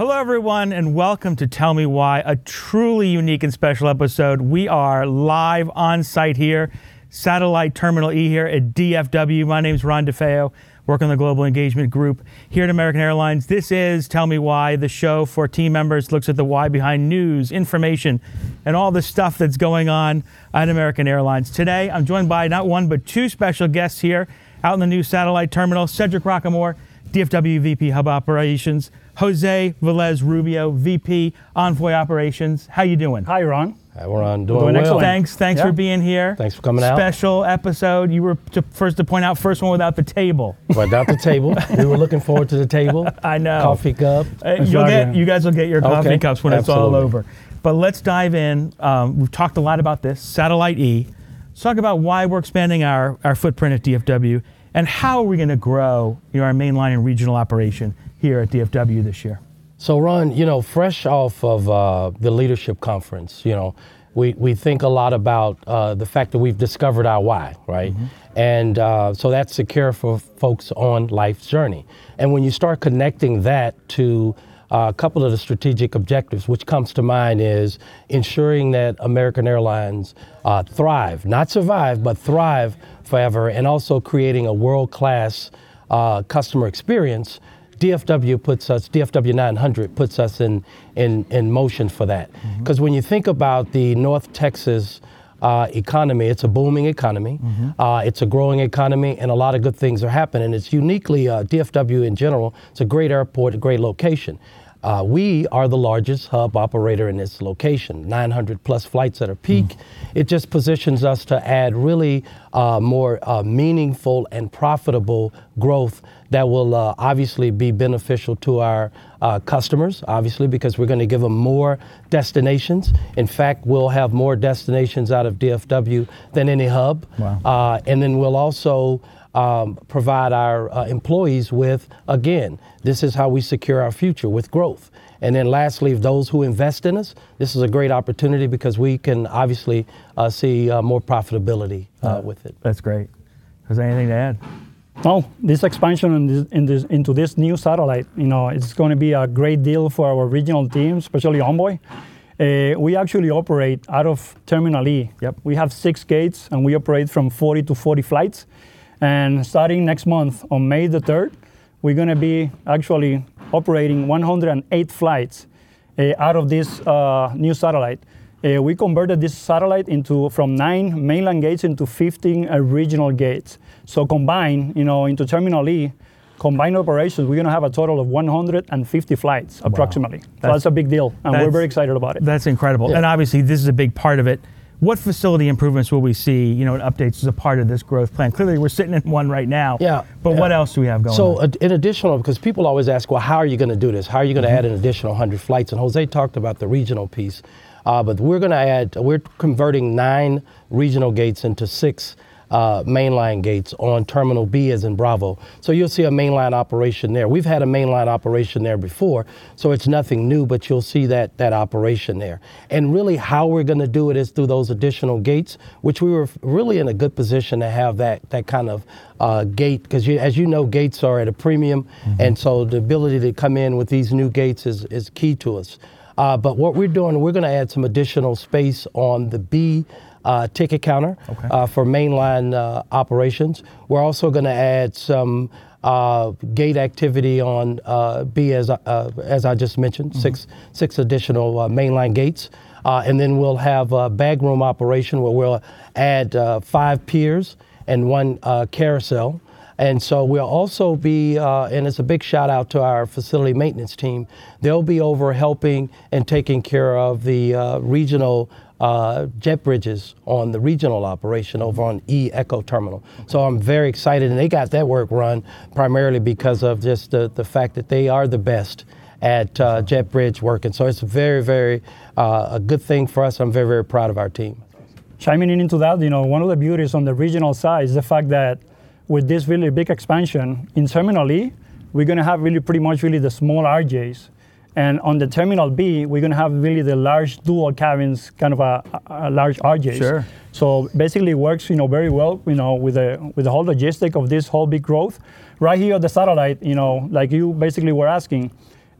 Hello, everyone, and welcome to Tell Me Why, a truly unique and special episode. We are live on site here, Satellite Terminal E here at DFW. My name is Ron DeFeo, work on the Global Engagement Group here at American Airlines. This is Tell Me Why, the show for team members, looks at the why behind news, information, and all the stuff that's going on at American Airlines. Today, I'm joined by not one, but two special guests here out in the new Satellite Terminal, Cedric Rockamore, DFW VP Hub Operations, Jose Velez Rubio, VP Envoy Operations. How you doing? Hi, Ron. Hi, we're on doing, Doing well. excellent. Thanks, thanks Yeah. for being here. Thanks for coming out. Special episode. You were to, first to point out first one without the table. Without the table, we were looking forward to the table. I know. Coffee cup. Uh, you'll get, you guys will get your coffee Okay, cups when it's all over. But let's dive in. Um, we've talked a lot about this Satellite E. Let's talk about why we're expanding our, our footprint at DFW and how are we going to grow you know, our mainline and regional operation here at DFW this year. So, Ron, you know, fresh off of uh, the leadership conference, you know, we, we think a lot about uh, the fact that we've discovered our why, right? And uh, so that's secure for folks on life's journey. And when you start connecting that to uh, a couple of the strategic objectives, which comes to mind is ensuring that American Airlines uh, thrive, not survive, but thrive forever, and also creating a world class uh, customer experience. DFW puts us, DFW 900 puts us in, in, in motion for that. Because when you think about the North Texas uh, economy, it's a booming economy, uh, it's a growing economy, and a lot of good things are happening. It's uniquely, uh, DFW in general, it's a great airport, a great location. Uh, we are the largest hub operator in this location, 900 plus flights at a peak. It just positions us to add really uh, more uh, meaningful and profitable growth that will uh, obviously be beneficial to our uh, customers, obviously, because we're going to give them more destinations. In fact, we'll have more destinations out of DFW than any hub. Wow. Uh, and then we'll also um, provide our uh, employees with, again, this is how we secure our future with growth. And then lastly, those who invest in us, this is a great opportunity because we can obviously uh, see uh, more profitability uh, with it. That's great. Is there anything to add? No, this expansion in this, in this, into this new satellite, you know, it's going to be a great deal for our regional team, especially Envoy. Uh, we actually operate out of Terminal E. Yep. We have six gates, and we operate from 40 to 40 flights. And starting next month, on May the 3rd, we're going to be actually operating 108 flights uh, out of this uh, new satellite. Uh, we converted this satellite into from nine mainline gates into 15 uh, regional gates. So combined, you know, into Terminal E, combined operations, we're going to have a total of 150 flights approximately. so That's- that's a big deal, and we're very excited about it. That's incredible. Yeah. And obviously, this is a big part of it. What facility improvements will we see, you know, and updates as a part of this growth plan? Clearly, we're sitting in one right now. Yeah, But what else do we have going So, on? in additional, because people always ask, well, how are you going to do this? How are you going to add an additional 100 flights? And Jose talked about the regional piece, uh, but we're going to add, we're converting nine regional gates into six uh, mainline gates on Terminal B as in Bravo. So you'll see a mainline operation there. We've had a mainline operation there before, so it's nothing new, but you'll see that, that operation there. And really, how we're going to do it is through those additional gates, which we were really in a good position to have that, that kind of uh, gate, because you, as you know, gates are at a premium, and so the ability to come in with these new gates is, is key to us. Uh, but what we're doing, we're going to add some additional space on the B uh, ticket counter Okay. uh, for mainline uh, operations. We're also going to add some uh, gate activity on uh, B, as, I- uh, as I just mentioned, six, six additional uh, mainline gates. Uh, and then we'll have a bag room operation where we'll add uh, five piers and one uh, carousel. And so we'll also be, uh, and it's a big shout out to our facility maintenance team. They'll be over helping and taking care of the uh, regional uh, jet bridges on the regional operation over on E Echo Terminal. So I'm very excited, and they got that work run primarily because of just the, the fact that they are the best at uh, jet bridge working. So it's a very, very uh, a good thing for us. I'm very, very proud of our team. Chiming in into that, you know, one of the beauties on the regional side is the fact that with this really big expansion in Terminal E, we're going to have really pretty much really the small RJs. And on the Terminal B, we're going to have really the large dual cabins, kind of a, a large RJs. Sure. So basically, it works you know very well you know with the with the whole logistic of this whole big growth. Right here at the satellite, you know, like you basically were asking,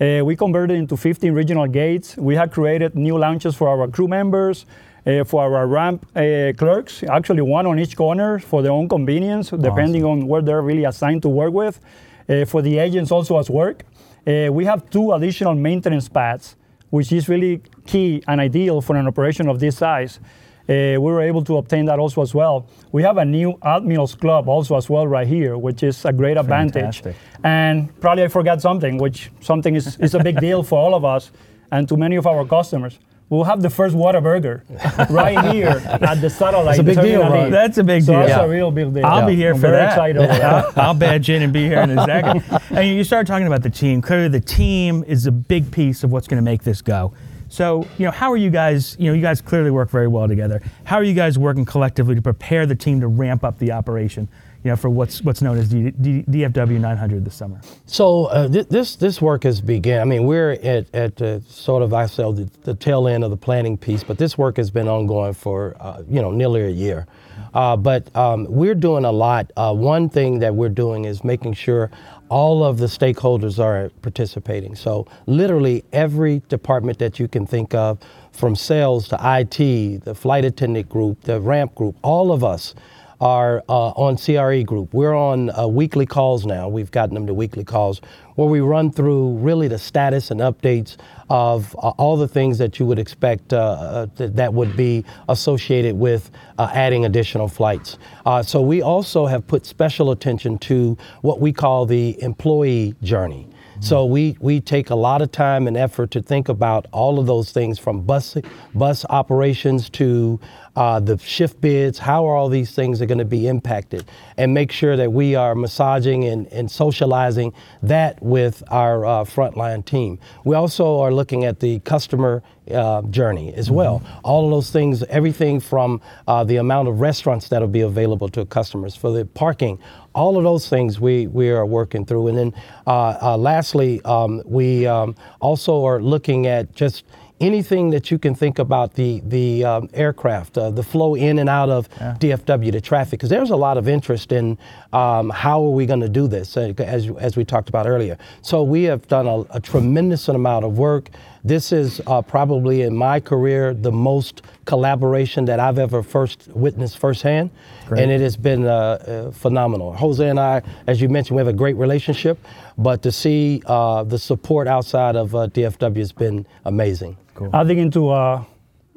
Uh, we converted into 15 regional gates. We have created new lounges for our crew members, uh, for our ramp uh, clerks, actually one on each corner for their own convenience, depending on where they're really assigned to work with. Uh, for the agents also as work. Uh, we have two additional maintenance pads, which is really key and ideal for an operation of this size. Uh, we were able to obtain that also as well. We have a new Admirals Club also as well right here, which is a great advantage. Fantastic. And probably I forgot something, which something is, is a big deal for all of us and to many of our customers. We'll have the first Whataburger right here at the satellite. That's a big deal, terminal Ron. E. That's a big so deal. That's Yeah. a real big deal. I'll be here I'm for very that. excited over that. I'll badge in and be here in a second. and you start talking about the team. Clearly, the team is a big piece of what's going to make this go. So, you know, how are you guys? You know, you guys clearly work very well together. How are you guys working collectively to prepare the team to ramp up the operation? You know, for what's what's known as D, D, DFW 900 this summer. So uh, th- this this work has begun. I mean, we're at at uh, sort of I say the, the tail end of the planning piece, but this work has been ongoing for uh, you know nearly a year. Uh, but um, we're doing a lot. Uh, one thing that we're doing is making sure all of the stakeholders are participating. So literally every department that you can think of, from sales to IT, the flight attendant group, the ramp group, all of us are uh, on CRE group. We're on uh, weekly calls now. We've gotten them to weekly calls where we run through really the status and updates of uh, all the things that you would expect uh, uh, th- that would be associated with uh, adding additional flights. So we also have put special attention to what we call the employee journey. So we, we take a lot of time and effort to think about all of those things from bus bus operations to uh, the shift bids. How are all these things are going to be impacted, and make sure that we are massaging and, and socializing that with our uh, frontline team. We also are looking at the customer uh, journey as well. All of those things, everything from uh, the amount of restaurants that'll be available to customers for the parking, all of those things we, we are working through. And then uh, uh, lastly, um, we um, also are looking at just anything that you can think about the the um, aircraft, uh, the flow in and out of DFW, the traffic, because there's a lot of interest in um, how are we going to do this, uh, as as we talked about earlier. So we have done a, a tremendous amount of work. This is uh, probably in my career the most collaboration that I've ever first witnessed firsthand, and it has been uh, uh, phenomenal. Jose and I, as you mentioned, we have a great relationship, but to see uh, the support outside of uh, DFW has been amazing. Adding into uh,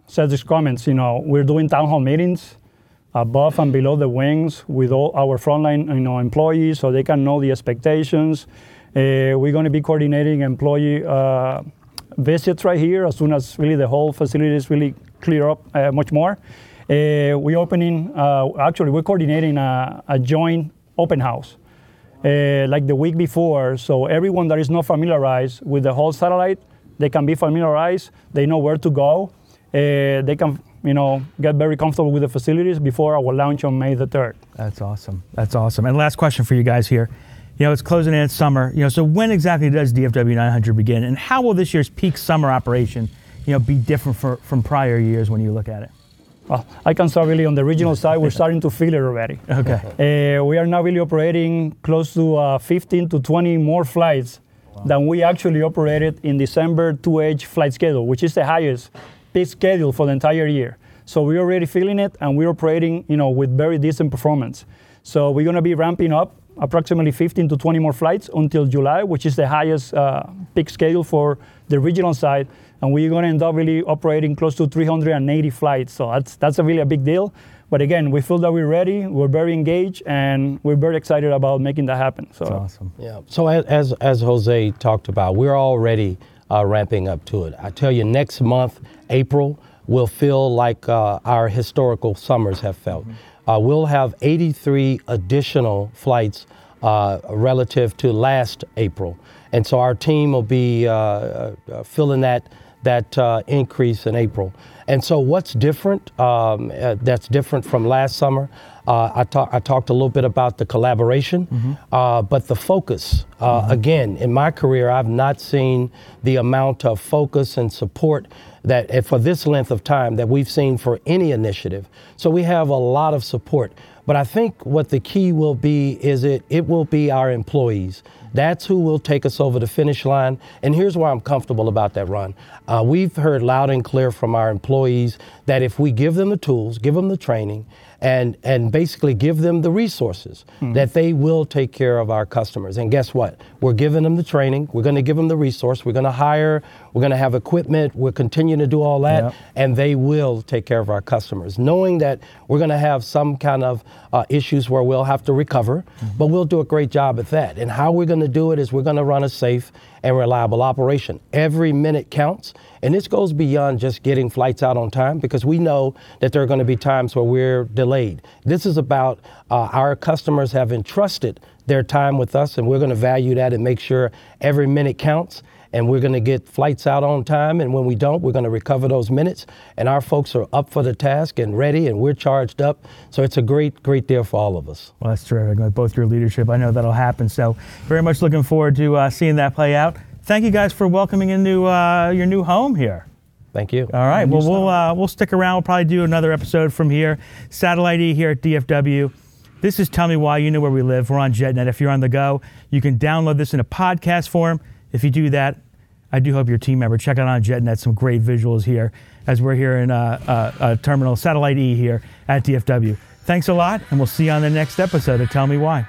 Cedric's comments, you know, we're doing town hall meetings above and below the wings with all our frontline, you know, employees, so they can know the expectations. Uh, we're going to be coordinating employee uh, visits right here as soon as really the whole facility is really clear up uh, much more. Uh, we're opening, uh, actually, we're coordinating a, a joint open house uh, like the week before. So everyone that is not familiarized with the whole satellite, they can be familiarized. They know where to go. Uh, they can, you know, get very comfortable with the facilities before our launch on May the third. That's awesome. That's awesome. And last question for you guys here. You know, it's closing in at summer. You know, so when exactly does DFW 900 begin, and how will this year's peak summer operation, you know, be different for, from prior years when you look at it? Well, I can start really on the regional side. We're starting to feel it already. Okay. Uh, we are now really operating close to uh, 15 to 20 more flights than we actually operated in December 2H flight schedule, which is the highest peak schedule for the entire year. So we're already feeling it, and we're operating, you know, with very decent performance. So we're going to be ramping up approximately 15 to 20 more flights until July, which is the highest uh, peak schedule for the regional side. And we're going to end up really operating close to 380 flights. So that's that's a really a big deal. But again, we feel that we're ready, we're very engaged, and we're very excited about making that happen. So That's awesome. Yeah. So as as, as Jose talked about, we're already uh, ramping up to it. I tell you, next month, April, will feel like uh, our historical summers have felt. Uh, we'll have 83 additional flights uh, relative to last April, and so our team will be uh, uh, filling that that uh, increase in April. And so, what's different? Um, uh, that's different from last summer. Uh, I, talk, I talked a little bit about the collaboration, Mm-hmm. uh, but the focus. Uh, Again, in my career, I've not seen the amount of focus and support that eh, for this length of time that we've seen for any initiative. So we have a lot of support. But I think what the key will be is it it will be our employees. That's who will take us over the finish line. And here's why I'm comfortable about that Ron. Uh, we've heard loud and clear from our employees that if we give them the tools, give them the training, and and basically give them the resources that they will take care of our customers. And guess what? We're giving them the training. We're going to give them the resource. We're going to hire. We're going to have equipment. We're continuing to do all that, Yep. and they will take care of our customers, knowing that we're going to have some kind of uh, issues where we'll have to recover, but we'll do a great job at that. And how we're going to do it is we're going to run a safe and reliable operation. Every minute counts, and this goes beyond just getting flights out on time because we know that there are going to be times where we're delayed. This is about uh, our customers have entrusted their time with us, and we're going to value that and make sure every minute counts and we're going to get flights out on time. And when we don't, we're going to recover those minutes. And our folks are up for the task and ready, and we're charged up. So it's a great, great deal for all of us. Well, that's terrific. With both your leadership, I know that'll happen. So, very much looking forward to uh, seeing that play out. Thank you guys for welcoming into uh, your new home here. Thank you. All right. Well, we'll uh, we'll stick around. We'll probably do another episode from here. Satellite E here at DFW. This is Tell Me Why. You know where we live. We're on JetNet. If you're on the go, you can download this in a podcast form. If you do that, I do hope you're team member. Check out on JetNet some great visuals here as we're here in uh, uh, uh, Terminal Satellite E here at DFW. Thanks a lot, and we'll see you on the next episode of Tell Me Why.